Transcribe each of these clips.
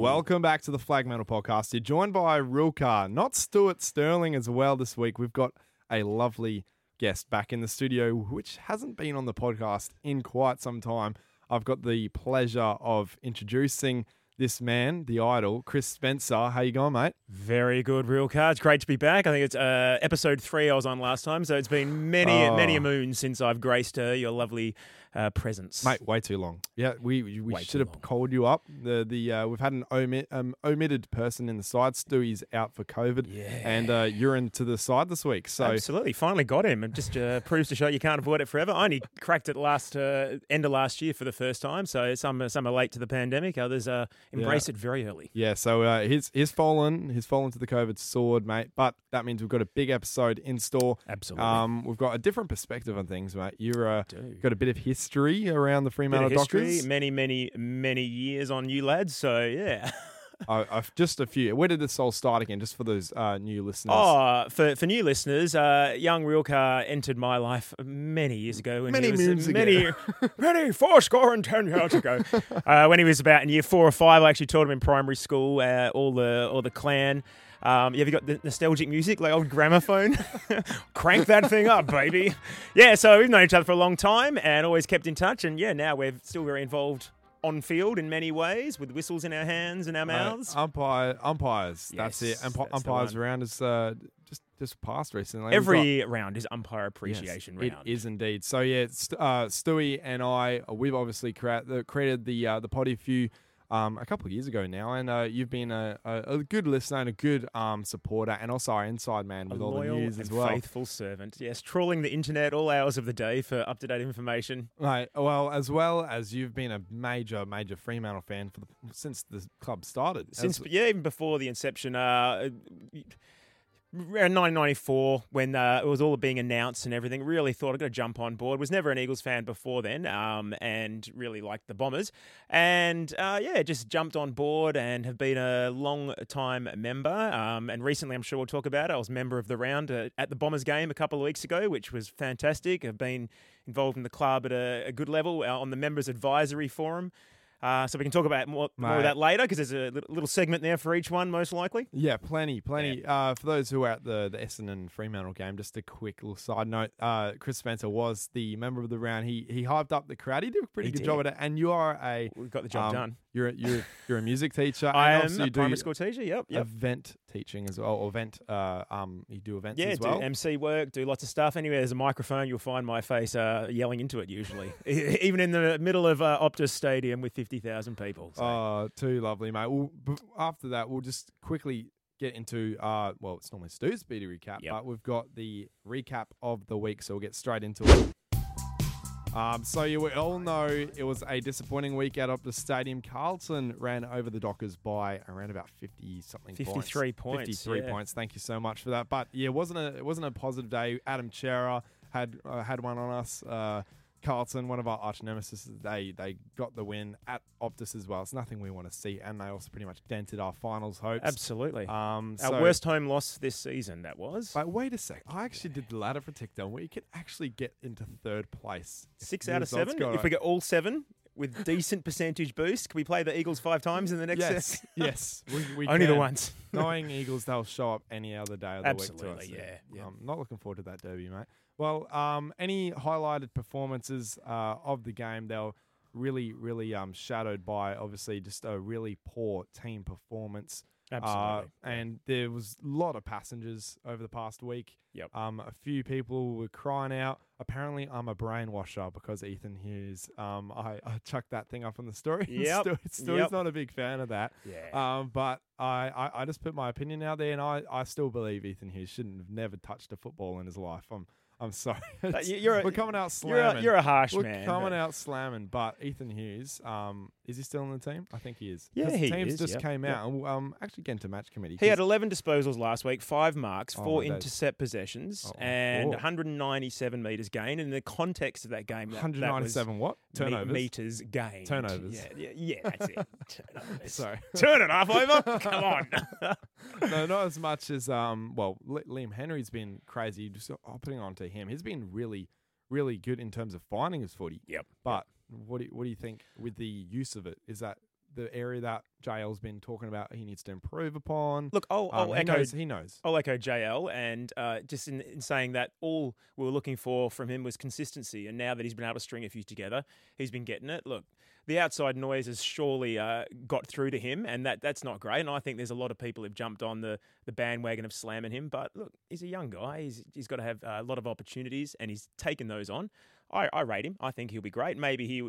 Welcome back to the Flagmantle Podcast. You're joined by Rilka, not Stuart Sterling as well this week. We've got a lovely guest back in the studio, which hasn't been on the podcast in quite some time. I've got the pleasure of introducing this man, the idol, Chris Spencer. How you going, mate? Very good, real cards. Great to be back. I think it's uh, episode three I was on last time, so it's been many, Oh. many a moon since I've graced uh, your lovely uh, presence. Mate, way too long. Yeah, we we Way should have called you up. The the uh, we've had an omit, um, omitted person in the side. Stewie's out for COVID, Yeah. and uh, you're into the side this week. So Absolutely, finally got him. It just uh, proves to show you can't avoid it forever. I only cracked it last uh, end of last year for the first time, so some some are late to the pandemic. Others uh, embrace it very early. Yeah, so uh, he's he's fallen, he's fallen to the COVID sword, mate. But that means we've got a big episode in store. Absolutely. Um, we've got a different perspective on things, mate. You're uh, got a bit of history around the Fremantle history, Dockers. many, many, many years on you lads. So yeah. I've just a few. Where did this all start again? Just for those uh, new listeners. Oh, for, for new listeners, uh, young Rilka entered my life many years ago. When Many he was, moons ago. many, many, four score and ten years ago. uh, when he was about in year four or five, I actually taught him in primary school. Uh, all the all the clan. Um, you ever got the nostalgic music, like old gramophone? Crank that thing up, baby. Yeah, so we've known each other for a long time and always kept in touch. And yeah, now we're still very involved on field in many ways with whistles in our hands and our mouths. umpire, umpires. That's Yes, it. Ump- that's umpires around is uh, just just passed recently. We've got- Every round is umpire appreciation It round. is indeed. So yeah, St- uh, Stewie and I, uh, we've obviously crea- the, created the uh, the potty few um, a couple of years ago now, and uh, you've been a, a, a good listener and a good um, supporter, and also our inside man a with all the news as well. faithful servant. Yes, trawling the internet all hours of the day for up to date information. Right. Well, as well as you've been a major, major Fremantle fan for the, since the club started. Since As- yeah, even before the inception, uh, around 1994, when uh, it was all being announced and everything, really thought I'd got to jump on board. Was never an Eagles fan before then, um, and really liked the Bombers, and uh, yeah, just jumped on board and have been a long time member. Um, and recently, I'm sure we'll talk about it. I was member of the round uh, at the Bombers game a couple of weeks ago, which was fantastic. I've been involved in the club at a, a good level uh, on the members advisory forum. Uh, so we can talk about more, more of that later because there's a little segment there for each one, most likely. Yeah, plenty, plenty. Uh, for those who were at the the Essendon Fremantle game, just a quick little side note: uh, Chris Spencer was the member of the round. He he hyped up the crowd. He did a pretty He good did. job at it. And you are a We got the job um, done. You're a, you're you're a music teacher. I am a primary school teacher. Yep, yep. event teaching as well. Or event. Uh, um, you do events Yeah, as do well. MC work, do lots of stuff. Anyway, there's a microphone, you'll find my face uh, yelling into it. Usually, even in the middle of uh, Optus Stadium with fifty thousand people. So. Oh, too lovely, mate. Well, b- after that, we'll just quickly get into uh, well, it's normally Stu's speedy recap, Yep. but we've got the recap of the week, so we'll get straight into it. Um, so you all know it was a disappointing week out of the stadium. Carlton ran over the Dockers by around about fifty something. 53 points, Fifty-three yeah. points. Thank you so much for that. But yeah, it wasn't a it wasn't a positive day. Adam Cerra had uh, had one on us. Uh, Carlton, one of our arch nemesis, they they got the win at Optus as well. It's nothing we want to see, and they also pretty much dented our finals hopes. Absolutely, Um, our so- worst home loss this season. That was But wait a sec, I actually did the ladder predictor where you can actually get into third place. six out of seven. If we get all seven with decent percentage boost, can we play the Eagles five times in the next? yes, yes, we, we Only the once. Knowing Eagles, they'll show up any other day of the week to us. Absolutely, yeah, yeah. I'm not looking forward to that derby, mate. Well, um, any highlighted performances uh, of the game, they were really, really um, shadowed by obviously just a really poor team performance. Absolutely. Uh, and there was a lot of passengers over the past week. Yep. Um, a few people were crying out. Apparently, I'm a brainwasher because Ethan Hughes. Um, I, I chucked that thing up on the story. Yep. Stu, Stu's Yep. not a big fan of that. yeah. Um, but I, I, I just put my opinion out there, and I, I still believe Ethan Hughes shouldn't have never touched a football in his life. I'm I'm sorry. You're a- We're coming out You're slamming. a, you're a harsh We're man. coming but- out slamming, but Ethan Hughes, um, is he still in the team? I think he is. Yeah, he teams is, just yep, came yep. out. Um, actually, getting to match committee. He had 11 disposals last week, five marks, Oh, four my days. intercept possessions, Oh, and oh. 197 metres gained. In the context of that game, that, that was 197 what turnovers? meters gained. Turnovers. Yeah, yeah, yeah that's it. Turnovers. Sorry, Turn it off over. Come on. no, not as much as um. Well, Liam Henry's been crazy. Just hopping onto him, he's been really, really good in terms of finding his footy. Yep. But what do you, what do you think with the use of it? Is that the area that JL's been talking about? He needs to improve upon. Look, I'll, I'll Um, he echo knows. He knows. I'll echo JL, and uh, just in, in saying that all we were looking for from him was consistency, and now that he's been able to string a few together, he's been getting it. Look, the outside noise has surely uh, got through to him, and that that's not great. And I think there's a lot of people who've jumped on the, the bandwagon of slamming him. But look, he's a young guy. He's he's got to have a lot of opportunities, and he's taken those on. I, I rate him. I think he'll be great. Maybe he.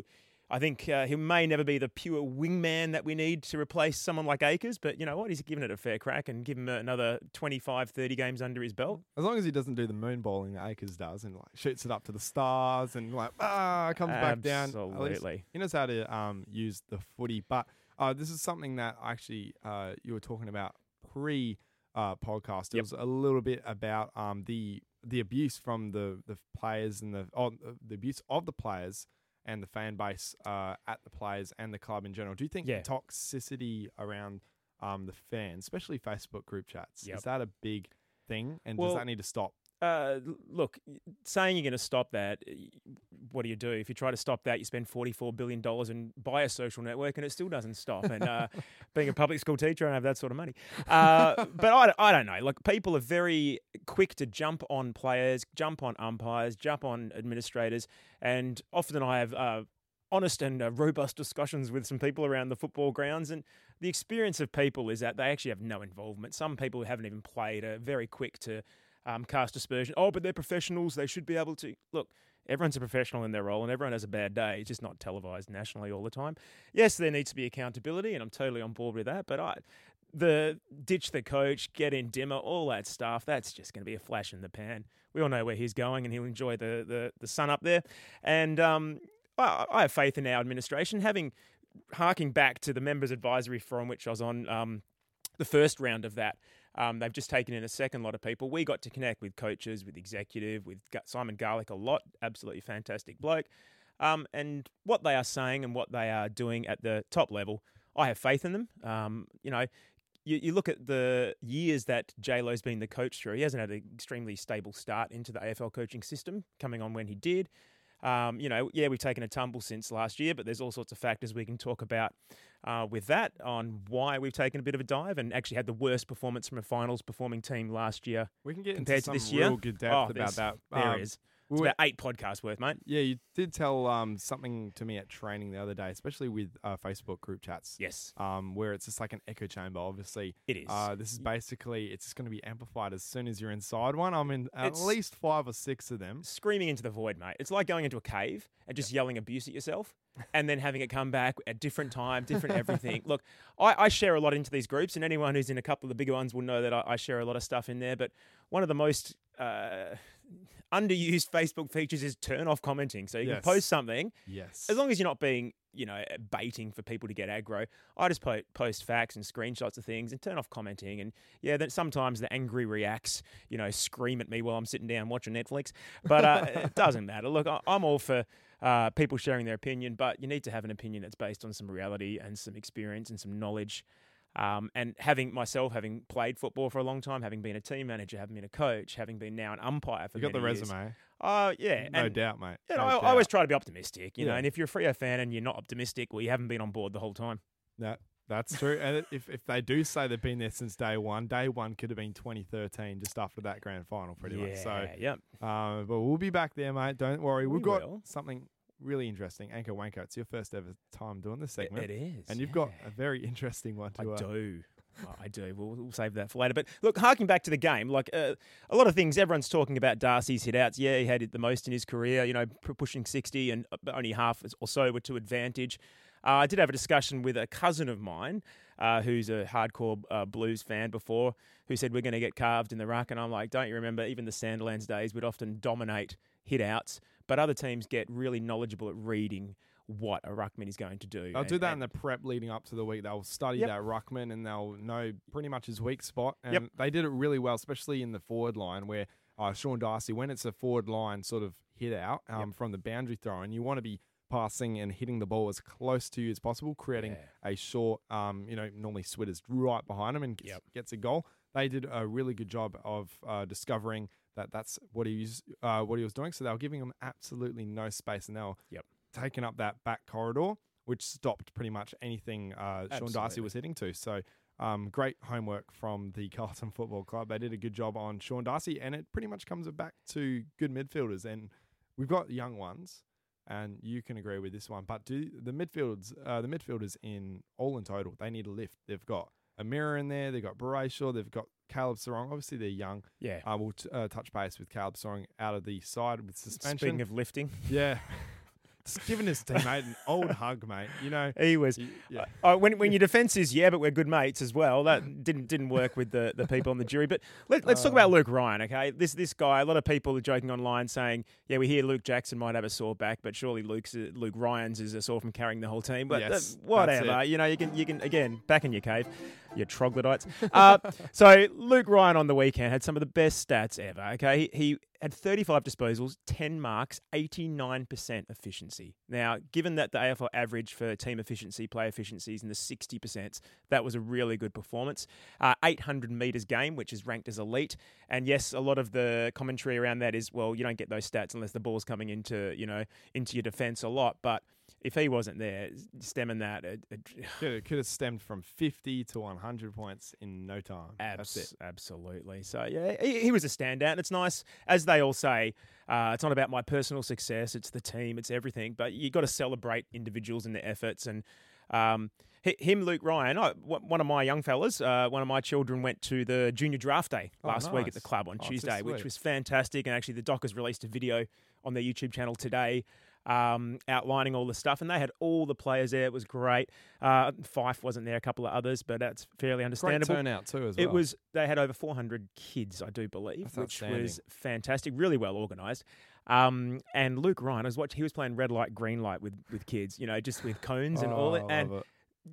I think uh, he may never be the pure wingman that we need to replace someone like Acres, but you know what? He's given it a fair crack and give him another 25, 30 games under his belt. As long as he doesn't do the moon bowling that Acres does and like shoots it up to the stars and like ah comes back down. Absolutely. he knows how to um use the footy. But uh, this is something that actually uh you were talking about pre uh podcast. It Yep. was a little bit about um the the abuse from the the players and the oh, the abuse of the players and the fan base uh at the players and the club in general. Do you think Yeah. toxicity around um the fans, especially Facebook group chats, Yep. is that a big thing and Well, does that need to stop? Uh, look, saying you're going to stop that, what do you do? If you try to stop that, you spend $44 billion and buy a social network and it still doesn't stop. And uh, being a public school teacher, I don't have that sort of money. Uh, but I, I don't know. Like, people are very quick to jump on players, jump on umpires, jump on administrators. And often I have uh, honest and uh, robust discussions with some people around the football grounds. And the experience of people is that they actually have no involvement. Some people who haven't even played are very quick to um, cast aspersion. Oh, but they're professionals. They should be able to. Look, everyone's a professional in their role and everyone has a bad day. It's just not televised nationally all the time. Yes, there needs to be accountability, and I'm totally on board with that. But I, the ditch the coach, get in Dimma, all that stuff, that's just going to be a flash in the pan. We all know where he's going and he'll enjoy the, the, the sun up there. And um, I, I have faith in our administration. Having harking back to the members advisory forum, which I was on um, the first round of that, um, they've just taken in a second lot of people. We got to connect with coaches, with executive, with Simon Garlick a lot. Absolutely fantastic bloke. Um, and what they are saying and what they are doing at the top level, I have faith in them. Um, you know, you, you look at the years that J Lo's been the coach through. He hasn't had an extremely stable start into the AFL coaching system, coming on when he did. Um, you know, yeah, we've taken a tumble since last year, but there's all sorts of factors we can talk about uh, with that on why we've taken a bit of a dive and actually had the worst performance from a finals performing team last year. We can get compared into to some this year? real good depth Oh, about that. There Um, is. It's about eight podcasts worth, mate. Yeah, you did tell um, something to me at training the other day, especially with uh, Facebook group chats. Yes, Um, where it's just like an echo chamber. Obviously, it is. uh, this is basically it's just going to be amplified as soon as you're inside one. I'm in at It's- least five or six of them. screaming into the void, mate. It's like going into a cave and just yelling abuse at yourself and then having it come back at different time, different everything. Look, I, I share a lot into these groups, and anyone who's in a couple of the bigger ones will know that I, I share a lot of stuff in there. But one of the most uh, underused Facebook features is turn off commenting. So you Yes. can post something Yes. as long as you're not being, you know, baiting for people to get aggro. I just po- post facts and screenshots of things and turn off commenting. And yeah, then sometimes the angry reacts, you know, scream at me while I'm sitting down watching Netflix. But uh, it doesn't matter. Look, I- I'm all for uh, people sharing their opinion, but you need to have an opinion that's based on some reality and some experience and some knowledge. Um, and having myself, having played football for a long time, having been a team manager, having been a coach, having been now an umpire for you got the years. resume. Uh, yeah, no and doubt, mate. you know, no I, doubt. I always try to be optimistic, you know. And if you're a Freo fan and you're not optimistic, well, you haven't been on board the whole time. That that's true. and if if they do say they've been there since day one, day one could have been 2013, just after that grand final, pretty yeah, much. So, yep. uh, but we'll be back there, mate. Don't worry. We We've got will. something really interesting. Anchor Wanker, it's your first ever time doing this segment, it is, and you've got a very interesting one I to. Uh, do. I do. We'll, we'll save that for later. But look, harking back to the game, like uh, a lot of things, everyone's talking about Darcy's hit outs. Yeah, he had it the most in his career, you know, pushing 60, and uh, only half or so were to advantage. Uh, I did have a discussion with a cousin of mine uh, who's a hardcore uh, blues fan before, who said we're going to get carved in the ruck, and I'm like, don't you remember? Even the Sandilands days we'd often dominate hit outs, but other teams get really knowledgeable at reading what a ruckman is going to do. They'll And- do that in the prep leading up to the week. They'll study Yep. that ruckman and they'll know pretty much his weak spot. And Yep. they did it really well, especially in the forward line where uh, Sean Darcy, when it's a forward line sort of hit out um, from the boundary throw, and you want to be passing and hitting the ball as close to you as possible, creating a short, um, you know, normally Switter's right behind him and gets, Yep. gets a goal. They did a really good job of uh, discovering that that's what he was, uh, what he was doing. So they were giving him absolutely no space, and they were Yep. taking up that back corridor, which stopped pretty much anything uh, Sean Darcy was hitting to. So. Um, great homework from the Carlton Football Club. They did a good job on Sean Darcy, and it pretty much comes back to good midfielders. And we've got young ones, and you can agree with this one. But do the midfielders, uh, the midfielders in all in total, they need a lift. They've got a mirror in there. They've got Brayshaw. They've got Caleb Serong. Obviously, they're young. yeah. Uh, we'll t- uh, touch base with Caleb Serong out of the side with suspension. Speaking of lifting, yeah, just giving his teammate an old hug, mate. You know, he was. yeah. Uh, when when your defence is yeah, but we're good mates as well. That didn't didn't work with the, the people on the jury. But let, let's talk about Luke Ryan. Okay, this this guy. A lot of people are joking online saying, yeah, we hear Luke Jackson might have a sore back, but surely Luke's uh, Luke Ryan's is a sore from carrying the whole team. But uh, Yes, that's whatever, you know, you can you can again back in your cave, you troglodytes. Uh, so Luke Ryan on the weekend had some of the best stats ever. Okay, he, he had 35 disposals, 10 marks, 89% efficiency. Now, given that the AFL average for team efficiency, play efficiency is in the 60%, that was a really good performance. Uh, 800 metres game, which is ranked as elite. And yes, a lot of the commentary around that is, well, you don't get those stats unless the ball's coming into, you know, into your defence a lot. But if he wasn't there, stemming that, it, it, Could have, could have stemmed from 50 to 100 points in no time. That's it. Abs- Absolutely. So yeah, he, he was a standout. And it's nice, as they all say. Uh, it's not about my personal success; it's the team, it's everything. But you've got to celebrate individuals and their efforts. And um, him, Luke Ryan, I, one one of my young fellas, uh, one of my children went to the junior draft day Oh, last week at the club on Oh, Tuesday, which was fantastic. And actually, the Dockers released a video on their YouTube channel today. Um, outlining all the stuff, and they had all the players there. It was great. Uh, Fyfe wasn't there, a couple of others, but that's fairly Great understandable. turnout too, as well. It was they had over 400 kids, I do believe, That's which was fantastic, really well organised. Um, and Luke Ryan, I was watching, he was playing red light, green light with with kids, you know, just with cones and all Oh, that. And it.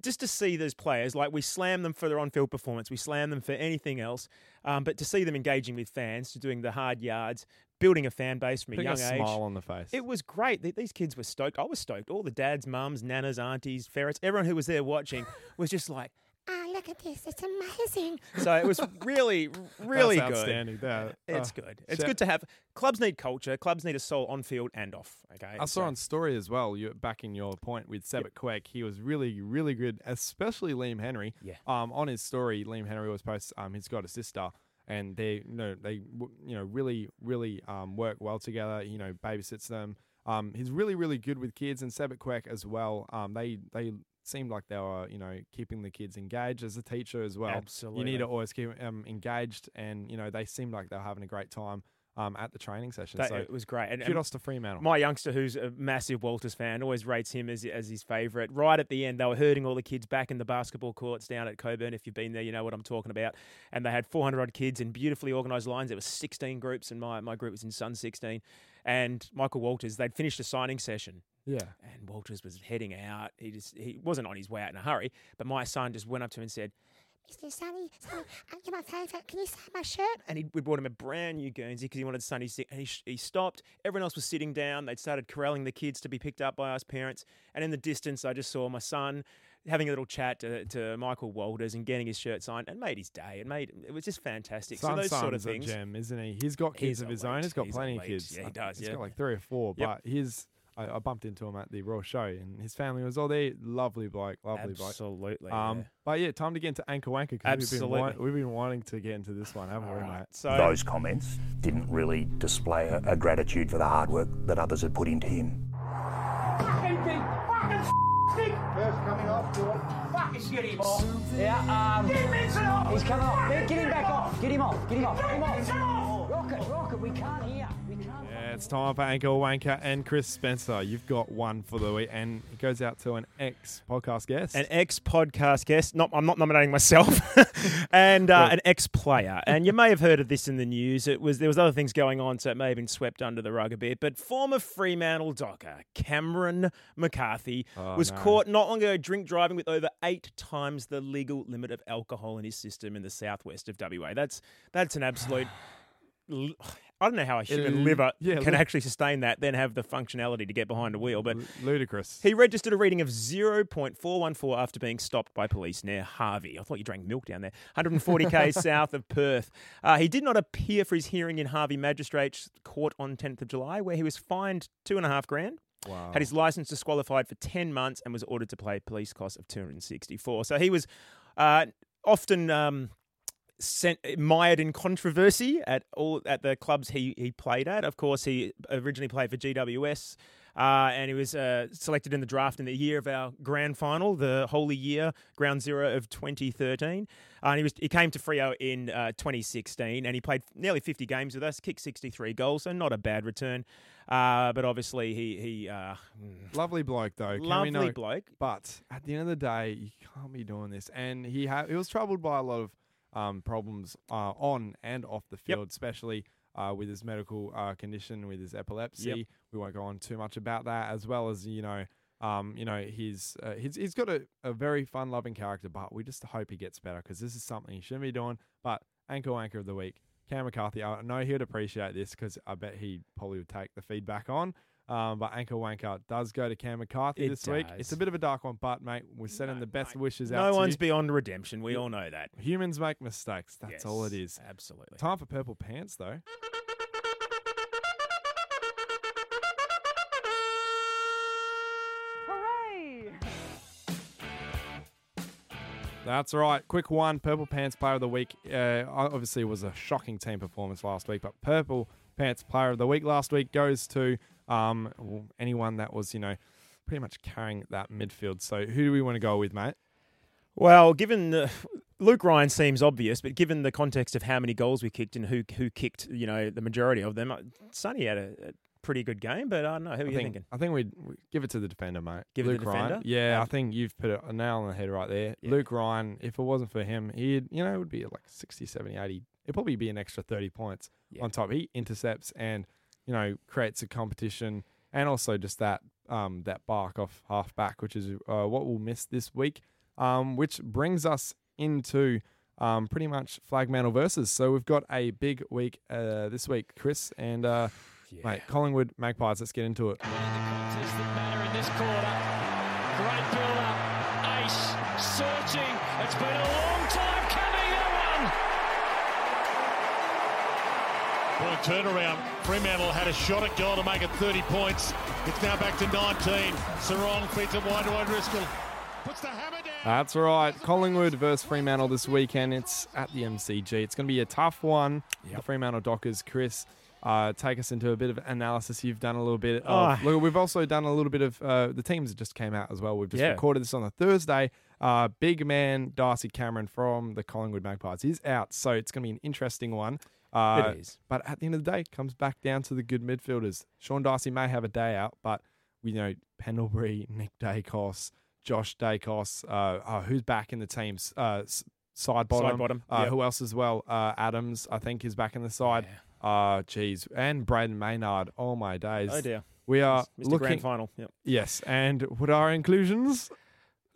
just to see those players, like we slam them for their on-field performance, we slam them for anything else, um, but to see them engaging with fans, to doing the hard yards, building a fan base from a Putting young a age. smile on the face. It was great. Th- These kids were stoked. I was stoked. All the dads, mums, nanas, aunties, ferrets, everyone who was there watching was just like, ah, look at this. It's amazing. So it was really, really That's good. outstanding. That, It's good. It's shout- good to have. Clubs need culture. Clubs need a soul on field and off. Okay. I saw So- on story as well. You backing your point with Sebit Kuek. He was really, really good, especially Liam Henry. Yeah. Um, on his story, Liam Henry was post. Um, he's got a sister, and they, you know, they, you know, really, really um work well together. You know, babysits them. Um, he's really, really good with kids, and Sebit Kuek as well. Um, they, they seemed like they were, you know, keeping the kids engaged as a teacher as well. Absolutely. You need to always keep um engaged, and you know, they seemed like they were having a great time. Um, at the training session. That- so it was great. And, kudos to Fremantle. my youngster, who's a massive Walters fan, always rates him as, as his favourite. Right at the end, they were herding all the kids back in the basketball courts down at Cockburn. If you've been there, you know what I'm talking about. And they had 400 odd kids in beautifully organised lines. There was 16 groups, and my, my group was in Sun 16. And Michael Walters, they'd finished a signing session, yeah. and Walters was heading out. He just he wasn't on his way out in a hurry, but my son just went up to him and said, Mr. Sonny, Sonny, you're my favourite. Can you sign my shirt? And he, we brought him a brand new Guernsey because he wanted Sonny to sit. And he, he stopped. Everyone else was sitting down. They'd started corralling the kids to be picked up by us parents. And in the distance, I just saw my son having a little chat to, to Michael Walters and getting his shirt signed and made his day. It made it was just fantastic. Son, so those sort of son's a gem, isn't he? He's got kids He's of his elite. own. He's got He's plenty of elite. kids. Yeah, he does, He's yeah. got like three or four. Yep. But his, I, I bumped into him at the Raw show, and his family was all there. Lovely bloke, lovely bloke. Absolutely. Um, yeah. but yeah, time to get into Anchor Wanker because we've been, Absolutely. we've been wanting to get into this one, haven't we, All mate? So Those comments didn't really display a, a gratitude for the hard work that others had put into him. fucking big fucking stick. First coming off, do. Fucking get him off. Yeah, um, Get Vincent off. he's coming off. Get him back off. Get him off. Get him off. Get him off. off. Rocket. Rocker, we can't hear. We can't. Yeah, it's time for Anchor Wanker and Chris Spencer. You've got one for the week, and it goes out to an ex podcast guest. An ex podcast guest. Not, I'm not nominating myself, and uh, an ex player. And you may have heard of this in the news. It was there was other things going on, so it may have been swept under the rug a bit. But former Fremantle docker Cameron McCarthy Oh, was no. caught not long ago drink driving with over eight times the legal limit of alcohol in his system in the southwest of WA. That's that's an absolute. I don't know how a human It'll- liver yeah, can actually sustain that, then have the functionality to get behind a wheel. But L- ludicrous. he registered a reading of 0.414 after being stopped by police near Harvey. I thought you drank milk down there. 140k south of Perth. Uh, he did not appear for his hearing in Harvey Magistrates Court on 10th of July, where he was fined two and a half grand. wow. Had his license disqualified for 10 months and was ordered to pay police costs of 264. So he was uh, often um, sent, mired in controversy at all at the clubs he, he played at. Of course, he originally played for GWS. Uh, and he was uh, selected in the draft in the year of our grand final, the holy year, ground zero of 2013. Uh, and he was he came to Freo in uh, 2016, and he played nearly 50 games with us, kicked 63 goals, so not a bad return. Uh, but obviously, he he uh, Lovely bloke, though. Can lovely know- bloke. But at the end of the day, you can't be doing this. And he ha- he was troubled by a lot of um, problems uh, on and off the Yep. field, especially uh, with his medical uh, condition, with his epilepsy. Yep. We won't go on too much about that, as well as you know. Um, you know, he's uh, he's he's got a, a very fun loving character, but we just hope he gets better because this is something he shouldn't be doing. But anchor anchor of the week, Cam McCarthy. I know he'd appreciate this because I bet he probably would take the feedback on. Um, but Anchor Wanker does go to Cam McCarthy It this week. It's a bit of a dark one, but mate, we're sending the best wishes out No to one's you. beyond redemption. We all know that. Humans make mistakes. That's all it is. Absolutely. Time for purple pants, though. Hooray! That's right. Quick one. Purple Pants Player of the Week. Uh, obviously, it was a shocking team performance last week, but Purple Pants Player of the Week last week goes to um, anyone that was, you know, pretty much carrying that midfield. So, who do we want to go with, mate? Well, given the, Luke Ryan seems obvious, but given the context of how many goals we kicked and who who kicked, you know, the majority of them, uh, Sonny had a, a pretty good game. But I don't know who are I you think, thinking. I think we'd, we give it to the defender, mate. Give it to Luke the Ryan. defender? Yeah, I think you've put a nail on the head right there. Yeah. Luke Ryan, if it wasn't for him, he'd, you know, it would be like 60, 70, 80. It'd probably be an extra 30 points Yeah. on top. He intercepts and, you know, creates a competition and also just that um, that bark off half back, which is uh, what we'll miss this week. Um, which brings us into um, pretty much Flagmantle versus. So we've got a big week uh, this week, Chris and uh, mate Collingwood Magpies. Let's get into it. Is that matter in this quarter? Great build up. Ace searching. It's been a long time coming. That one. Point turnaround. Fremantle had a shot at goal to make it 30 points. It's now back to 19. Serong feeds it wide to O'Driscoll. Puts the hammer down. That's right. Collingwood versus Fremantle this weekend. It's at the MCG. It's going to be a tough one. The Fremantle Dockers, Chris, uh, take us into a bit of analysis. You've done a little bit of. Oh. Look, we've also done a little bit of uh, the teams that just came out as well. We've just Yeah. recorded this on a Thursday. Uh, big man Darcy Cameron from the Collingwood Magpies is out, so it's going to be an interesting one. Uh, It is. But at the end of the day, it comes back down to the good midfielders. Sean Darcy may have a day out, but we know Pendlebury, Nick Daicos, Josh Daicos, uh, uh, who's back in the team's uh, Sidebottom. bottom, Uh, yep. Who else as well? Uh, Adams, I think, is back in the side. Uh, geez, and Brayden Maynard. Oh my days. Oh dear. We are Mr. looking. Grand Final. Yep. yes, and what are our inclusions?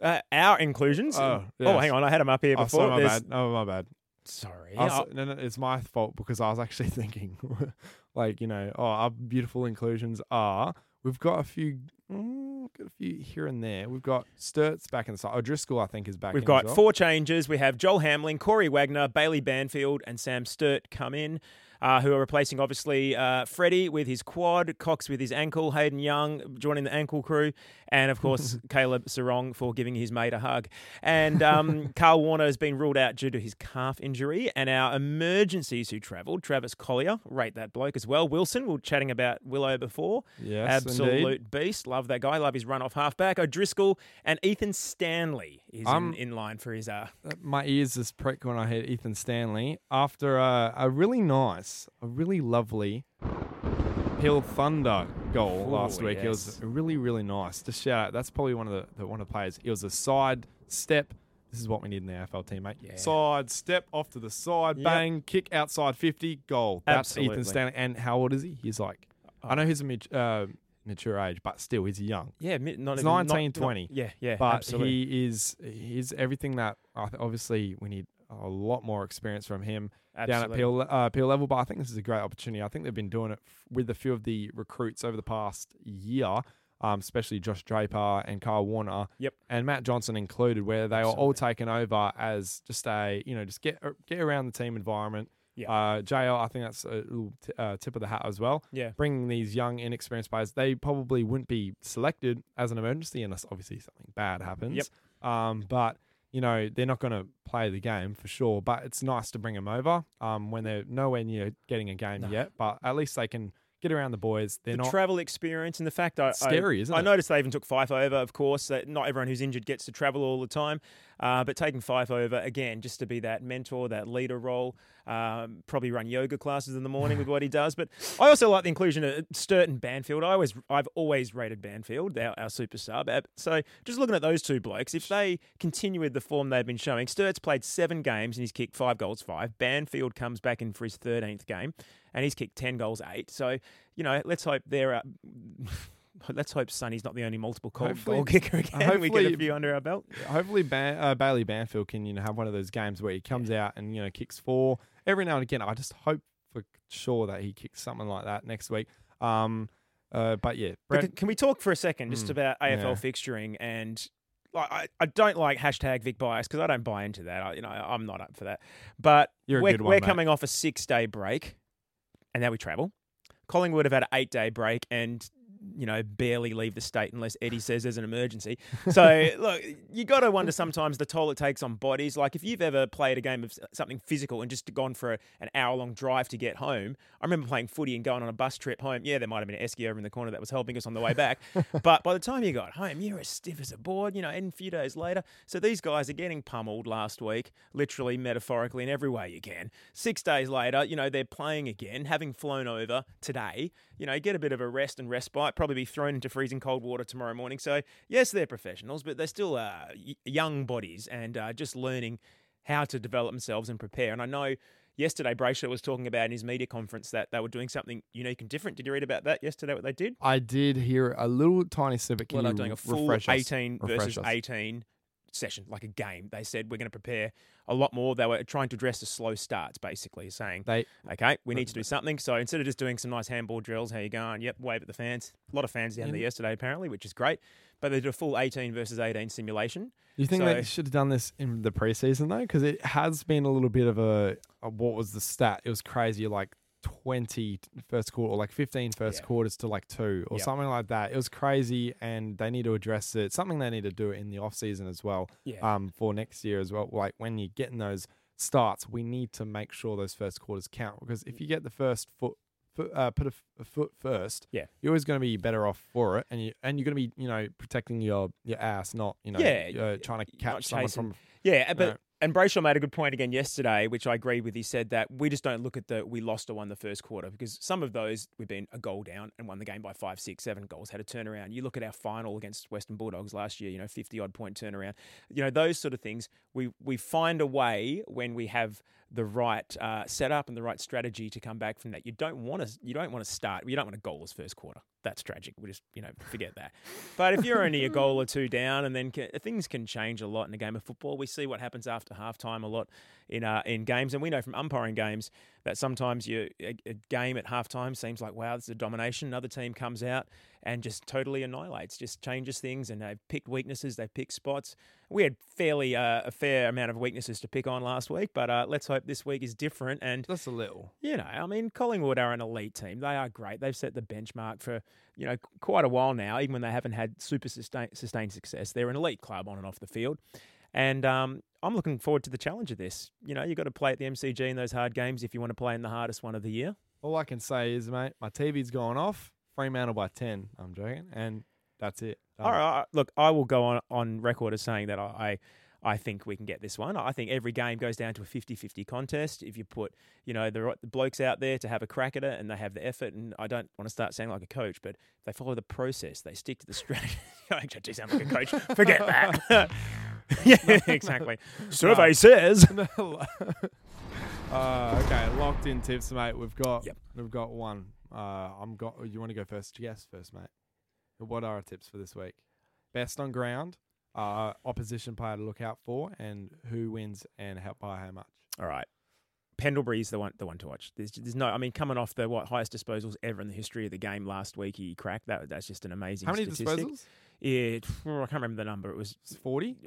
Uh, our inclusions. Oh, Oh, hang on. I had them up here Oh, before. sorry, my There's- bad. Oh, my bad. Sorry. Was- no, no, it's my fault because I was actually thinking, like you know, oh, our beautiful inclusions are. We've got a few, mm, got a few here and there. We've got Sturts back in the side. O'Driscoll, I think, is back. We've got well. four changes. We have Joel Hamling, Corey Wagner, Bailey Banfield, and Sam Sturt come in, uh, who are replacing obviously uh, Freddie with his quad, Cox with his ankle, Hayden Young joining the ankle crew, and of course Caleb Serong for giving his mate a hug. And um, Karl Worner has been ruled out due to his calf injury. And our emergencies who travelled, Travis Colyer, rate that bloke as well. Wilson, we were chatting about Willow before. Yes, Absolute indeed. beast. Love that guy. Love his run off halfback. O'Driscoll and Ethan Stanley is Um, in, in line for his uh my ears just prick when I hear Ethan Stanley after a, a really nice us a really lovely Peel Thunder goal Ooh, last week. It was really, really nice. Just shout out. That's probably one of the, the one of the players. It was a side step. This is what we need in the AFL team, mate. Yeah. Side step off to the side, Yep. bang, kick outside fifty, goal. That's Absolutely. Ethan Stanley. And how old is he? He's like, I know he's a uh, mature age, but still, he's young. Yeah, not He's even, 19, not- 20. yeah, yeah, but absolutely. he is he's everything that obviously we need a lot more experience from him down at Peel, uh, Peel level. But I think this is a great opportunity. I think they've been doing it f- with a few of the recruits over the past year, um, especially Josh Draper and Kyle Worner. Yep. And Matt Johnson included, where they are all taken over as just a you know just get uh, get around the team environment. Yeah. Uh, JL, I think that's a little t- uh, tip of the hat as well. Yeah. Bringing these young, inexperienced players, they probably wouldn't be selected as an emergency unless obviously something bad happens. Yep. Um, but you know they're not going to play the game for sure. But it's nice to bring them over um, when they're nowhere near getting a game No. yet. But at least they can get around the boys. They're the not. travel experience and the fact I, Scary, I, isn't I it? noticed they even took Fyfe over, of course. That not everyone who's injured gets to travel all the time, uh, but taking Fyfe over again just to be that mentor, that leader role. Um, probably run yoga classes in the morning with what he does. But I also like the inclusion of Sturt and Banfield. I always, I've always rated Banfield, our, our super sub. So just looking at those two blokes, if they continue with the form they've been showing, Sturt's played seven games and he's kicked five goals, five. Banfield comes back in for his thirteenth game, and he's kicked ten goals, eight. So you know, let's hope they're. Uh, Let's hope Sonny's not the only multiple goal, goal kicker again. we get hopefully- a few under our belt. Hopefully, Ban- uh, Bailey Banfield can you know have one of those games where he comes out and you know kicks four every now and again. I just hope for sure that he kicks something like that next week. Um, uh, but yeah, Brett, can, can we talk for a second just Mm, about AFL yeah. fixturing and like I, I don't like hashtag Vic bias because I don't buy into that. I, you know, I'm not up for that. But You're we're, one, we're coming off a six day break, and now we travel. Collingwood have had an eight day break and you know barely leave the state unless Eddie says there's an emergency. So look, you got to wonder sometimes the toll it takes on bodies. Like if you've ever played a game of something physical and just gone for a, an hour long drive to get home. I remember playing footy and going on a bus trip home. Yeah, there might have been an esky over in the corner that was helping us on the way back. but by the time you got home, you're as stiff as a board. You know, and a few days later. So these guys are getting pummeled last week, literally, metaphorically, in every way you can. Six days later, you know, they're playing again, having flown over today. You know, get a bit of a rest and respite. Probably be thrown into freezing cold water tomorrow morning. So yes, they're professionals, but they're still uh, young bodies and uh, just learning how to develop themselves and prepare. And I know yesterday Brayshaw was talking about in his media conference that they were doing something unique and different. Did you read about that yesterday? What they did? I did hear a little tiny snippet. Can Well, they're doing a full? 18 versus us. 18 session, like a game. They said we're going to prepare a lot more. They were trying to address the slow starts, basically saying, They okay, we need to do something. So instead of just doing some nice handball drills, how you going? Yep, wave at the fans. A lot of fans down there yesterday, apparently, which is great. But they did a full 18 versus 18 simulation. You think So- they should have done this in the preseason though? Because it has been a little bit of a, a what was the stat? It was crazy, like 20 first quarter, or like 15 first Yeah. quarters to like two or Yep. something like that. It was crazy, and they need to address it. Something they need to do in the off season as well. Yeah. Um, for next year as well. Like when you're getting those starts, we need to make sure those first quarters count because if you get the first foot. Foot, uh, put a, f- a foot first. Yeah. you're always going to be better off for it, and you and you're going to be, you know, protecting your your ass, not you know, Yeah, uh, trying to catch someone from Yeah, but No. And Brayshaw made a good point again yesterday, which I agree with. He said that we just don't look at the we lost or won the first quarter because some of those we've been a goal down and won the game by five, six, seven goals, had a turnaround. You look at our final against Western Bulldogs last year, you know, fifty odd point turnaround. You know, those sort of things. We we find a way when we have the right uh, setup and the right strategy to come back from that. You don't want to you don't want to start. You don't want a goalless first quarter. That's tragic. We just you know forget that. But if you're only a goal or two down, and then ca things can change a lot in a game of football. We see what happens after halftime a lot in uh, in games, and we know from umpiring games that sometimes you a, a game at halftime seems like wow, this is a domination. Another team comes out and just totally annihilates, just changes things, and they've picked weaknesses, they've picked spots. We had fairly uh, a fair amount of weaknesses to pick on last week, but uh, let's hope this week is different. And just a little. you know, I mean, Collingwood are an elite team. They are great. They've set the benchmark for, you know, quite a while now, even when they haven't had super sustain, sustained success. They're an elite club on and off the field. And um, I'm looking forward to the challenge of this. You know, you've got to play at the MCG in those hard games if you want to play in the hardest one of the year. All I can say is, mate, my TV's gone off. Fremantle by ten. I'm joking, and that's it. Done. All right, look, I will go on, on record as saying that I, I think we can get this one. I think every game goes down to a 50-50 contest. If you put, you know, the, the blokes out there to have a crack at it and they have the effort, and I don't want to start sounding like a coach, but if they follow the process, they stick to the strategy. I do sound like a coach. Forget that. yeah, exactly. Survey says. uh, okay, locked in tips, mate. We've got Yep. we've got one. Uh, I'm got. You want to go first? Yes, first, mate. What are our tips for this week? Best on ground, uh, opposition player to look out for, and who wins and how by how much. All right. Pendlebury's the one, the one to watch. There's, there's no, I mean, coming off the what highest disposals ever in the history of the game last week, he cracked that. That's just an amazing. How many statistic. disposals? Yeah, I can't remember the number. It was Forty.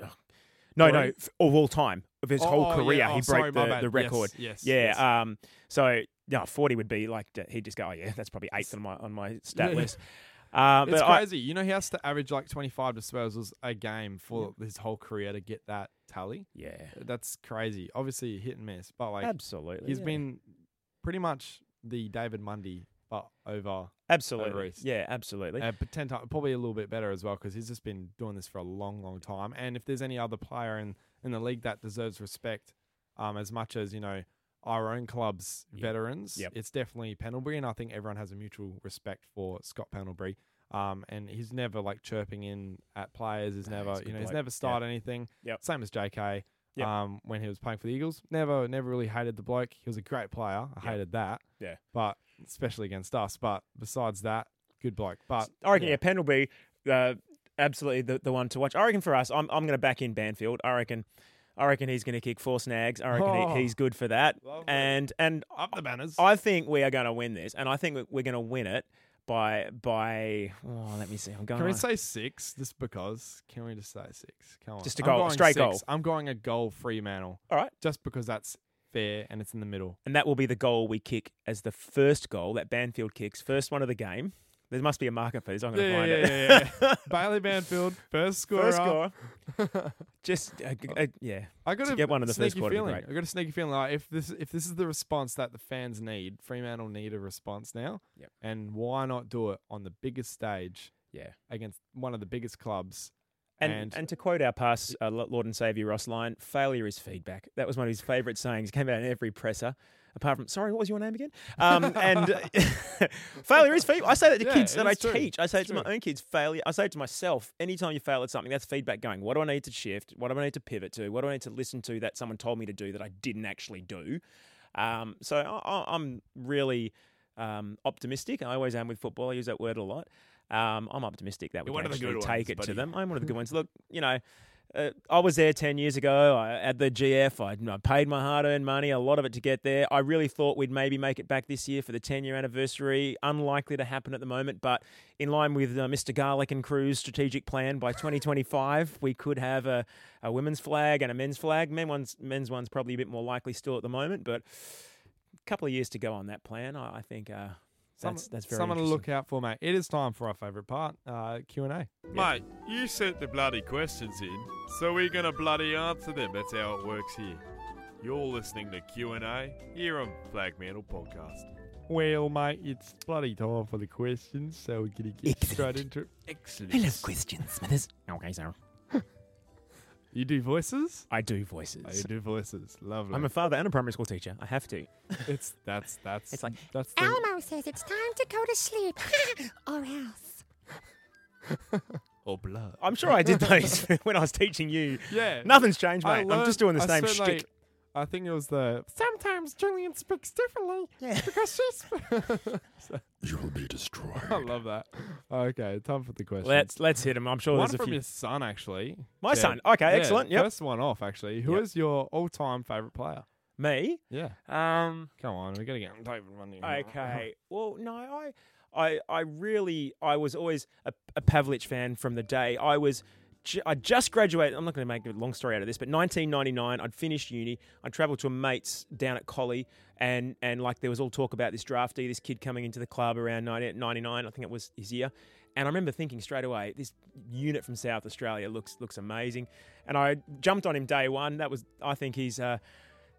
No, no, f- of all time of his whole Oh, career. yeah. He Oh, sorry, broke my the, bad. the record. Yes. yes yeah. yes. Um. So no, forty would be like he'd just go. Oh yeah, that's probably eighth on my on my stat Yeah. list. Uh, it's but I- crazy. you know, he has to average like 25 disposals a game for his whole career to get that tally. yeah, That's crazy. Obviously, hit and miss, but like absolutely. he's yeah. been pretty much the David Mundy, but over absolutely. Yeah, absolutely. uh, but 10 times, probably a little bit better as well because he's just been doing this for a long, long time. And if there's any other player in, in the league that deserves respect, um, as much as you know our own club's Yeah. veterans, Yep. it's definitely Pendlebury, and I think everyone has a mutual respect for Scott Pendlebury. Um, and he's never like chirping in at players. He's never, he's you know, he's bloke. never Yep. started anything. Yep. Same as JK. Yep. Um, when he was playing for the Eagles, never, never really hated the bloke. He was a great player. I Yep. hated that. Yeah. But especially against us. But besides that, good bloke. But I reckon, yeah, Pendlebury, uh, absolutely the, the one to watch. I reckon for us, I'm, I'm going to back in Banfield. I reckon, I reckon he's going to kick four snags. I reckon Oh. he, he's good for that. Lovely. And and up the banners. I think we are going to win this, and I think we- we're going to win it by by. Oh, let me see. I'm going. Can we say six just because? Can we just say six? Come on. Just a goal, straight six. goal. I'm going a goal Fremantle All right, just because that's fair and it's in the middle. and that will be the goal we kick as the first goal that Banfield kicks, first one of the game. There must be a marker for this. I'm going to Yeah, find yeah, it. yeah, yeah. Bailey Banfield, first scorer. First score. Just uh, uh, yeah. I got To get one in the first sneaky quarter feeling. I got a sneaky feeling like if this if this is the response that the fans need, Fremantle need a response now. Yep. And why not do it on the biggest stage Yeah. against one of the biggest clubs? And, And- and to quote our past uh, Lord and Saviour Ross Lyon, failure is feedback. That was one of his favourite sayings. It came out in every presser. Apart from, sorry, what was your name again? Um, and uh, failure is feedback. I say that to Yeah, kids that I true. teach. I say It's it to my own kids. Failure. I say it to myself. Anytime you fail at something, that's feedback going. What do I need to shift? What do I need to pivot to? What do I need to listen to that someone told me to do that I didn't actually do? Um, so I, I- I'm really um, optimistic. I always am with football. I use that word a lot. Um, I'm optimistic that we You're can actually good take ones, it to them. I'm one of the good ones. Look, you know, uh, I was there 10 years ago I, at the GF. I, I paid my hard earned money, a lot of it to get there. I really thought we'd maybe make it back this year for the 10 year anniversary. Unlikely to happen at the moment, but in line with uh, Mr. Garlick and Crew's strategic plan, by 2025, we could have a, a women's flag and a men's flag. Men one's, men's one's probably a bit more likely still at the moment, but a couple of years to go on that plan. I, I think uh, Some- that's very Someone to look out for, mate. It is time for our favourite part, uh, Q and A. Mate, you sent the bloody questions in, so we're gonna bloody answer them. That's how it works here. You're listening to Q and A here on Flagmantle Podcast. Well, mate, it's bloody time for the questions, so we're gonna get straight into it. Excellent. Hello questions, Smithers. Okay, Sarah. You do voices? I do Oh, you do voices. Lovely. I'm a father and a primary school teacher. I have to. it's that's that's It's like, that's the, Elmo says it's time to go to sleep, or else. Or blood. I'm sure I did those when I was teaching you. yeah. Nothing's changed, I mate. I'm just doing the I same certainly- shtick. I think it was the sometimes Julian speaks differently Yeah. because she's. You will be destroyed. I love that. Okay, time for the question. Let's let's hit him. I'm sure one there's a from few. your son, actually. My Jed. son. Okay, Yeah, excellent. Yep. First one off, actually. Who Yep. is your all-time favorite player? Me. Yeah. Um. Come on, we gotta get David Mundy. Okay. Well, no, I, I, I really, I was always a, a Pavlich fan from the day I was. Ju- I just graduated. I'm not going to make a long story out of this, but 1999, I'd finished uni. I travelled to a mate's down at Collie, and and like there was all talk about this draftee, this kid coming into the club around 1999. I think it was his year. And I remember thinking straight away, this unit from South Australia looks looks amazing. And I jumped on him day one. That was, I think he's. Uh,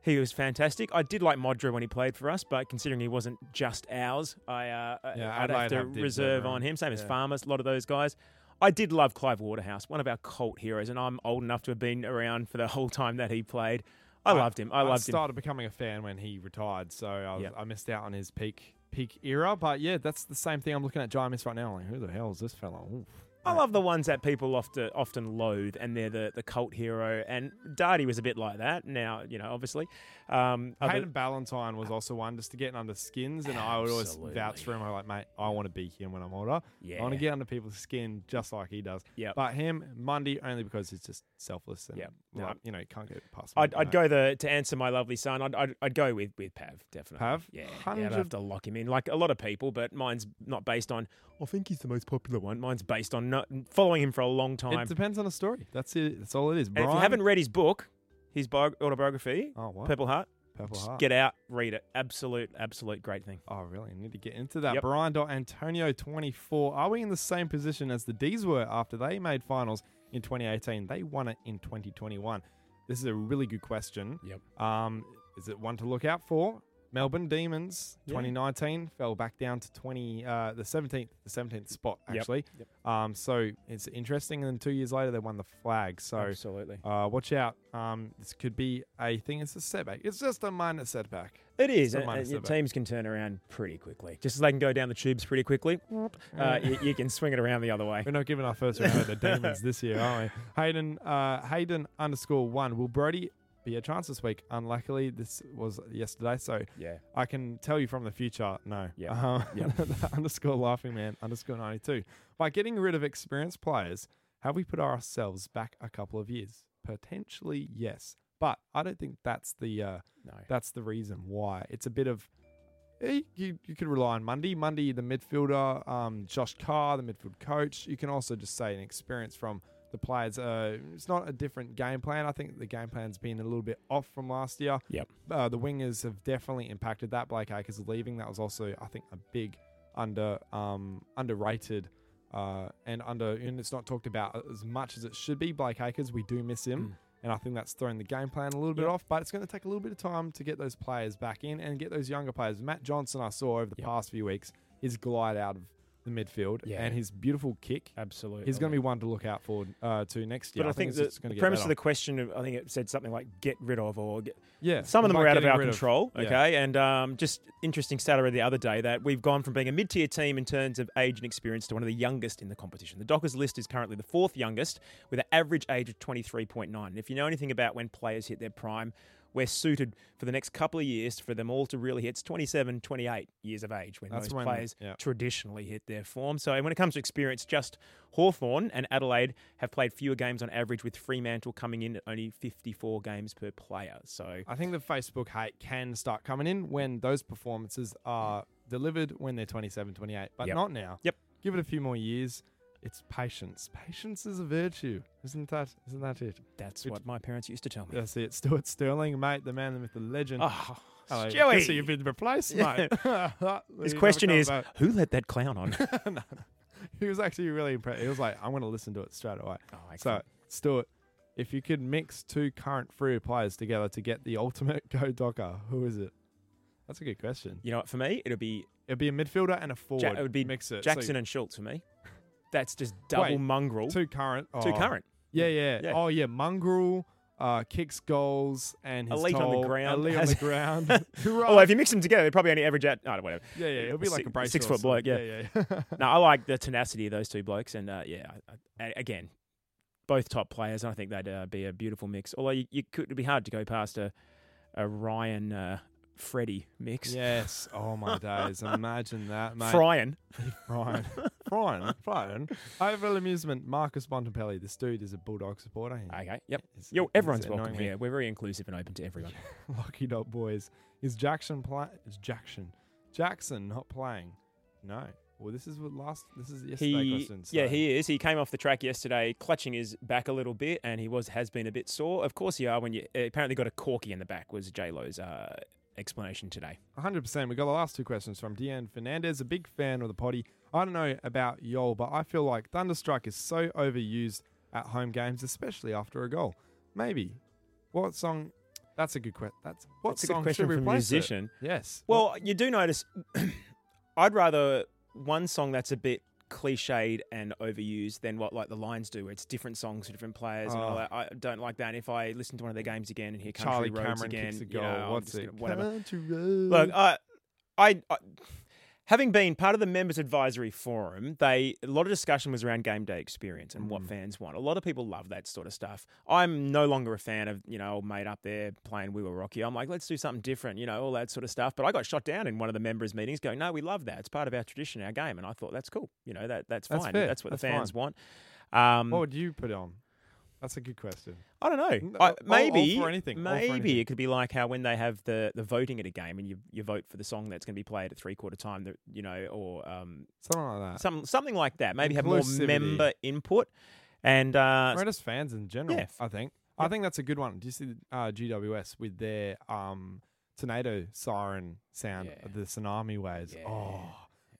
he was fantastic. I did like Modra when he played for us, but considering he wasn't just ours, I uh, Yeah, I'd Adelaide have to have reserve on him. him. Same as Farmers, a lot of those guys. I did love Clive Waterhouse, one of our cult heroes, and I'm old enough to have been around for the whole time that he played. I, loved him. I loved him. started becoming a fan when he retired, so I, was, Yep. I missed out on his peak peak era. But yeah, that's the same thing. I'm looking at Giants right now. Like, who the hell is this fella? Oof. I love the ones that people often often loathe, and they're the, the cult hero. And Darty was a bit like that. Now, you know, obviously, um, other- Hayden Ballantyne was also one just to get under skins, and I would always vouch for him. I'm like, mate, I want to be him when I'm older. Yeah. I want to get under people's skin just like he does. Yep. But him, Mundy, only because he's just selfless and like, Yep. you know, you can't get past. I'd, I'd go the to answer my lovely son. I'd, I'd, I'd go with with Pav definitely. Pav? yeah, yeah. I'd have to lock him in like a lot of people, but mine's not based on. I think he's the most popular one. Mine's based on not, following him for a long time. It depends on the story. That's it. That's all it is. and if you Brian- haven't read his book, his bio- autobiography, oh what? Purple Heart, Purple just Heart. get out, read it. Absolute, absolute great thing. Oh, really? I need to get into that. Yep. Brian Antonio 24. Are we in the same position as the D's were after they made finals in 2018? They won it in 2021. This is a really good question. Yep. Um, is it one to look out for? Melbourne Demons Yeah. 2019 fell back down to 20 uh, the 17th the 17th spot actually. Yep. Um, so it's interesting. And then two years later they won the flag. So Absolutely. uh, watch out. Um, this could be a thing. It's a setback. It's just a minor setback. It is. So and- minus and your setback. teams can turn around pretty quickly. Just as they can go down the tubes pretty quickly, uh, you, you can swing it around the other way. We're not giving our first round to the Demons this year, are we? Hayden, uh, Hayden underscore one. Will Brody be a chance this week? Unluckily, this was yesterday, so Yeah. I can tell you from the future, no. Yeah. Um, Yep. underscore laughing man underscore 92. By getting rid of experienced players, have we put ourselves back a couple of years? Potentially, yes. But I don't think that's the uh, No. that's the reason why. It's a bit of eh, you, you could rely on Mundy. Mundy, the midfielder, um, Josh Carr, the midfield coach. You can also just say an experience from the players. Uh, it's not a different game plan. I think the game plan's been a little bit off from last year. Yep. Uh, the wingers have definitely impacted that. Blake Acres leaving. That was also, I think, a big under um, underrated. Uh, and under and it's not talked about as much as it should be. Blake Acres, we do miss him, and I think that's thrown the game plan a little bit Yep. off. But it's going to take a little bit of time to get those players back in and get those younger players. Matt Johnson, I saw over the Yep. past few weeks, his glide out of the midfield Yeah. and his beautiful kick. Absolutely. He's going to be one to look out for uh, to next year. But I, think, it's the, the get premise better. of the question, I think it said something like "get rid of" or get, yeah, some of them by are out of our control. yeah. Okay, and um, just interesting stat I the other day that we've gone from being a mid-tier team in terms of age and experience to one of the youngest in the competition. The Dockers list is currently the fourth youngest with an average age of 23.9. And if you know anything about when players hit their prime, we're suited for the next couple of years for them all to really hit. It's 27, 28 years of age when That's those when- players yeah. traditionally hit their form. So when it comes to experience, just Hawthorn and Adelaide have played fewer games on average, with Fremantle coming in at only 54 games per player. So I think the Facebook hate can start coming in when those performances are delivered when they're 27, 28, but Yep. not now. Yep. Give it a few more years. It's patience. Patience is a virtue, isn't that? Isn't that it? that's what my parents used to tell me. That's it. Stuart Sterling, mate, the man, the myth, the legend. Ah, oh, Hello. Stewie. Who you've been replaced, mate. His question is, who let that clown on? no. He was actually really impressed. He was like, I'm going to listen to it straight away. Oh, So. Stuart, if you could mix two current Freo players together to get the ultimate Go Docker, who is it? That's a good question. you know what? For me, it'll be It'd be a midfielder and a forward. Ja- it would be mix it. Jackson So and Schultz for me. That's just double Wait, mongrel. two current. Two oh. current. Yeah, yeah, Yeah. Oh, yeah. Mongrel uh, kicks goals and his Elite on the ground, Elite on the ground. right. Although if you mix them together, they probably only average out. Oh, whatever. yeah, yeah. It'll be like a brace. six foot bloke, yeah. yeah, yeah. No, I like the tenacity of those two blokes, and uh, yeah, I, I, again, both top players. and I think they'd uh, be a beautiful mix. Although you, you could, it'd be hard to go past a a Ryan uh, Freddie mix. yes. Oh my days. Imagine that, mate. Fryan. Brian. Brian. Brian. Overall amusement. Marcus Bontempelli. This dude is a Bulldog supporter. He- Okay. Yep. he's- Yo, everyone's annoying welcome me. here. We're very inclusive and open to everyone. Lucky dot boys. Is Jackson play? Is Jackson Jackson not playing? No. Well, this is what last. This is yesterday He, question. yeah, so- he is. He came off the track yesterday, clutching his back a little bit, and he was has been a bit sore. Of course, you are when you uh, apparently got a corky in the back. Was J Lo's uh, explanation today? 100%. We got the last two questions from Deanne Fernandez, a big fan of the potty. I don't know about y'all, but I feel like Thunderstruck is so overused at home games, especially after a goal. Maybe. What song? That's a good question. That's what That's a good song question should from a replace it? musician. Yes. Well, you do notice. I'd rather one song that's a bit cliched and overused than what like the Lions do. Where it's different songs for different players and all Oh. that. I don't like that. And if I listen to one of their games again and hear Charlie Country Roads Cameron again, kicks a you know, I'm What's just it? gonna- whatever. Country. Look, I, I, I, having been part of the members advisory forum, they a lot of discussion was around game day experience and Mm. what fans want. A lot of people love that sort of stuff. I'm no longer a fan of you know old mate up there playing We Were Rocky. I'm like, let's do something different, you know, all that sort of stuff. But I got shot down in one of the members meetings, going, no, we love that. It's part of our tradition, our game, and I thought that's cool. You know, that that's That's fine. fair. That's what That's the fans fine. want. Um, what would you put on? That's a good question. I don't know. I, all- all maybe for anything, all for Maybe anything. it could be like how when they have the, the voting at a game and you you vote for the song that's going to be played at three quarter time, that you know, or um, Something like that. some something like that. Maybe have more member input. And uh, Or just fans in general. yeah. I think. I think that's a good one. Do you see uh, GWS with their um, tornado siren sound, Yeah. the tsunami waves? Yeah. Oh,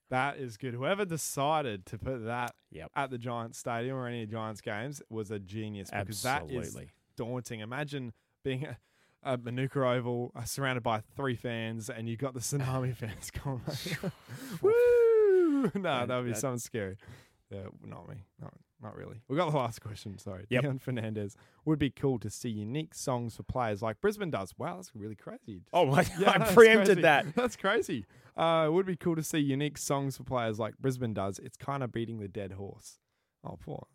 that is good. Whoever decided to put that Yep. at the Giants Stadium or any Giants games was a genius because that is Absolutely. daunting. Imagine being a, a Manuka Oval uh, surrounded by three fans and you got the tsunami fans going. Woo! No, That- that would be that- something scary. Yeah, not me. Not, not really. We got the last question. Sorry. Yep. Fernandez. Would be cool to see unique songs for players like Brisbane does. Wow, that's really crazy. oh my, Yeah, I preempted crazy. that. That's crazy. Uh, it would be cool to see unique songs for players like Brisbane does. It's kind of beating the dead horse. Oh, poor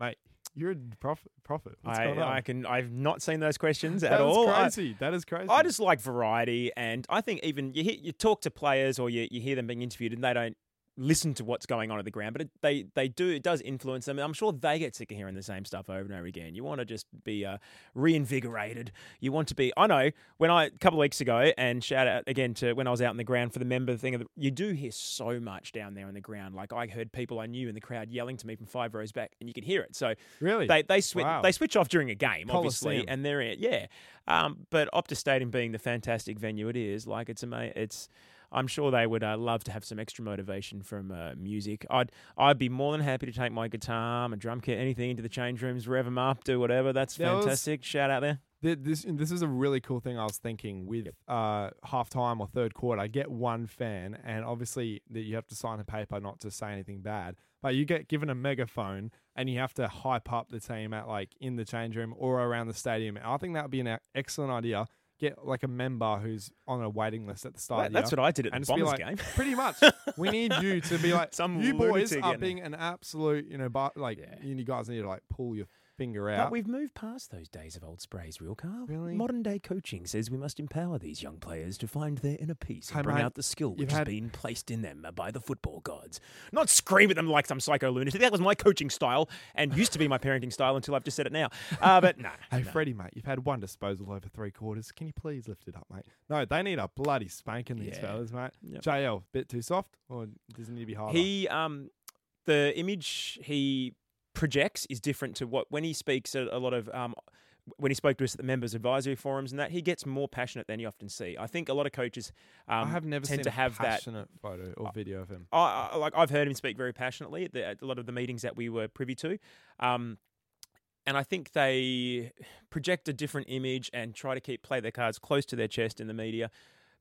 mate. You're a prophet. Prophet. What's I, going on? I can. I've not seen those questions at all. I- crazy. that is crazy. I just like variety, and I think even you hear, you talk to players or you, you hear them being interviewed, and they don't listen to what's going on at the ground, but it, they they do. It does influence them. I'm sure they get sick of hearing the same stuff over and over again. You want to just be uh, reinvigorated. You want to be. I know when I a couple of weeks ago, and shout out again to when I was out in the ground for the member thing. The, you do hear so much down there in the ground. Like I heard people I knew in the crowd yelling to me from five rows back, and you could hear it. So really. they they switch Wow. they switch off during a game, obviously, Coliseum. and they're in, yeah. Um, but Optus Stadium being the fantastic venue it is, like it's ama- it's. I'm sure they would uh, love to have some extra motivation from uh, music. I'd I'd be more than happy to take my guitar, my drum kit, anything into the change rooms, rev them up, do whatever. That's There was- fantastic. Shout out there. Th- this this is a really cool thing I was thinking with uh, half time or third quarter. I get one fan, and obviously that you have to sign a paper not to say anything bad. But you get given a megaphone, and you have to hype up the team at like in the change room or around the stadium. I think that would be an e- excellent idea. Get like a member who's on a waiting list at the start. That- of the that's what I did at and the Bombers like, game. Pretty much, we need you to be like Some you boys are being an absolute, you know, but like Yeah. you guys need to like pull your finger out. But we've moved past those days of old sprays, real car. Really? Modern day coaching says we must empower these young players to find their inner peace and Hey, bring mate, out the skill which has been placed in them by the football gods. Not scream at them like some psycho lunatic. That was my coaching style and used to be my parenting style until I've just said it now. Uh, but no. Hey, no. Freddie, mate, you've had one disposal over three quarters. Can you please lift it up, mate? No, they need a bloody spanking, these Yeah. fellas, mate. Yep. JL, bit too soft, or does it need to be harder? He, um, the image he projects is different to what when he speaks at a lot of um, when he spoke to us at the members advisory forums and that he gets more passionate than you often see. I think a lot of coaches um, I have never tend seen to a have that passionate photo or video of him. I, I, like I've heard him speak very passionately at, the, at a lot of the meetings that we were privy to, um, and I think they project a different image and try to keep play their cards close to their chest in the media.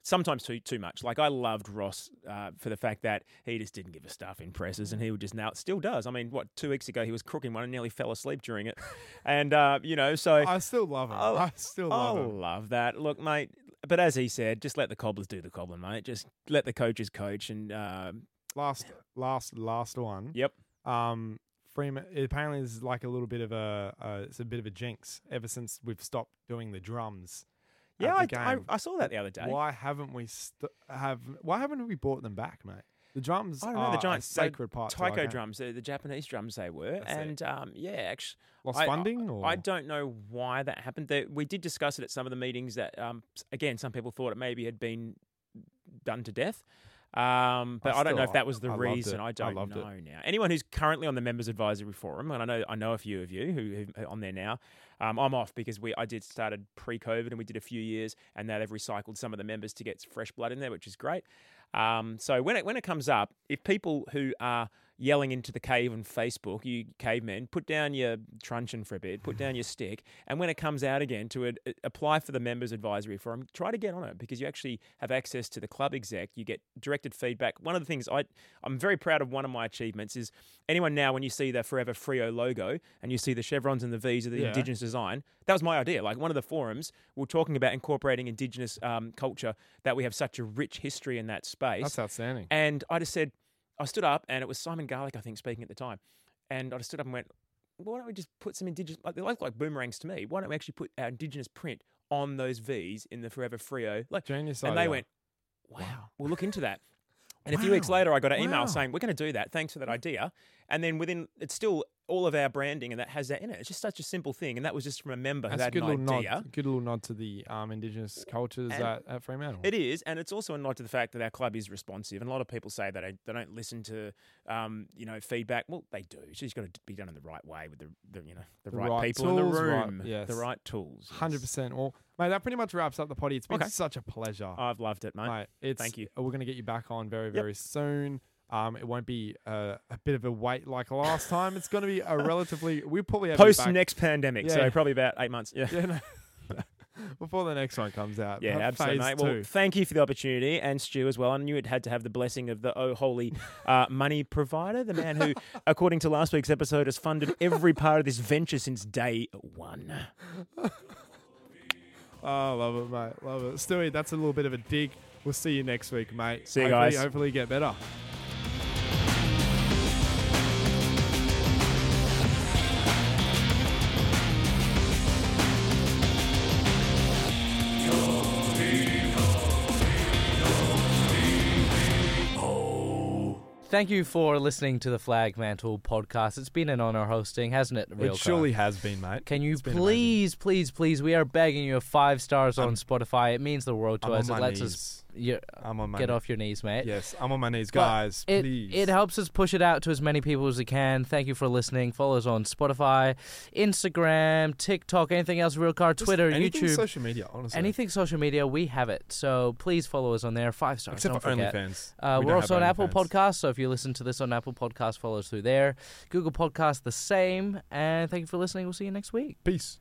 Sometimes too too much. Like I loved Ross uh, for the fact that he just didn't give a stuff in presses, and he would just now still does. I mean, what two weeks ago he was crooking one and nearly fell asleep during it, and uh, you know so I still love him. Oh, I still I love him. love that. Look, mate. But as he said, just let the cobblers do the cobbling, mate. Just let the coaches coach, and uh, Last, last, last one. yep. Um, Freeman. Apparently, this is like a little bit of a. Uh, it's a bit of a jinx ever since we've stopped doing the drums. Yeah, I, I. I saw that the other day. Why haven't we st- have? Why haven't we brought them back, mate? The drums I don't know the a giants. sacred part. Taiko drums, the, the Japanese drums they were, That's and um, yeah, actually, Lost I- funding, or I don't know why that happened. There, we did discuss it at some of the meetings. That um, again, some people thought it maybe had been done to death. Um, but I, don't know if that was the I reason. I I don't it. know now. Anyone who's currently on the members advisory forum, and I know I know a few of you who who are on there now. Um, I'm off because we I did started pre-COVID and we did a few years, and now they've recycled some of the members to get fresh blood in there, which is great. Um, so when it when it comes up, if people who are yelling into the cave on Facebook, you cavemen, put down your truncheon for a bit, put down your stick, and when it comes out again, to ad- apply for the members advisory forum, try to get on it because you actually have access to the club exec. You get directed feedback. One of the things I I'm very proud of. One of my achievements is anyone now when you see the Forever Freo logo and you see the chevrons and the V's of the Yeah. Indigenous design, that was my idea. Like one of the forums, we we're talking about incorporating Indigenous um, culture that we have such a rich history in that space. That's outstanding. And I just said, I stood up, and it was Simon Garlick, I think, speaking at the time. And I just stood up and went, why don't we just put some Indigenous, like, they look like boomerangs to me. Why don't we actually put our Indigenous print on those V's in the Forever Freo? Like, Genius and they went, wow, we'll look into that. And a few weeks later, I got an email Wow. saying, we're going to do that. Thanks for that idea. And then within, it's still all of our branding and that has that in it. It's just such a simple thing. And that was just from a member who That's a good an little idea. nod. Good little nod to the um, Indigenous cultures And at, at Fremantle. It is, and it's also a nod to the fact that our club is responsive. And a lot of people say that they, they don't listen to, um, you know, feedback. Well, they do. It's just got to be done in the right way with the, the you know, the, The right, right people in the tools, right- room, yes. the right tools. yes. Hundred percent. Well, mate, that pretty much wraps up the potty. It's been Okay. such a pleasure, I've loved it, mate. mate. Thank you. We're gonna get you back on very, very soon. Um, it won't be uh, a bit of a wait like last time. It's going to be a relatively. We probably have Post next pandemic, Yeah. so probably about eight months. Yeah. Yeah, no. before the next one comes out. Yeah, absolutely, mate. Well, thank you for the opportunity, and Stu as well. I knew it had to have the blessing of the oh holy uh, money provider, the man who, according to last week's episode, has funded every part of this venture since day one. Oh, love it, mate. Love it. Stewie, that's a little bit of a dig. We'll see you next week, mate. See you hopefully, guys. Hopefully, get better. Thank you for listening to the Flagmantle podcast. It's been an honor hosting, hasn't it? Real it surely has been, mate. Can you amazing. please, please, please? We are begging you five stars on Spotify. It means the world to I'm us. It lets knees. us you, I'm on my get knees. off your knees, mate. Yes, I'm on my knees, guys. It, please. it helps us push it out to as many people as we can. Thank you for listening. Follow us on Spotify, Instagram, TikTok, anything else, Real Car, Just Twitter, anything YouTube. social media, honestly. Anything social media, we have it. So please follow us on there. Five stars. Except don't for forget. OnlyFans. Uh, We we're also on Apple. Podcasts, so if you listen to this on Apple Podcasts, follow us through there. Google Podcasts, the same. And thank you for listening. We'll see you next week. Peace.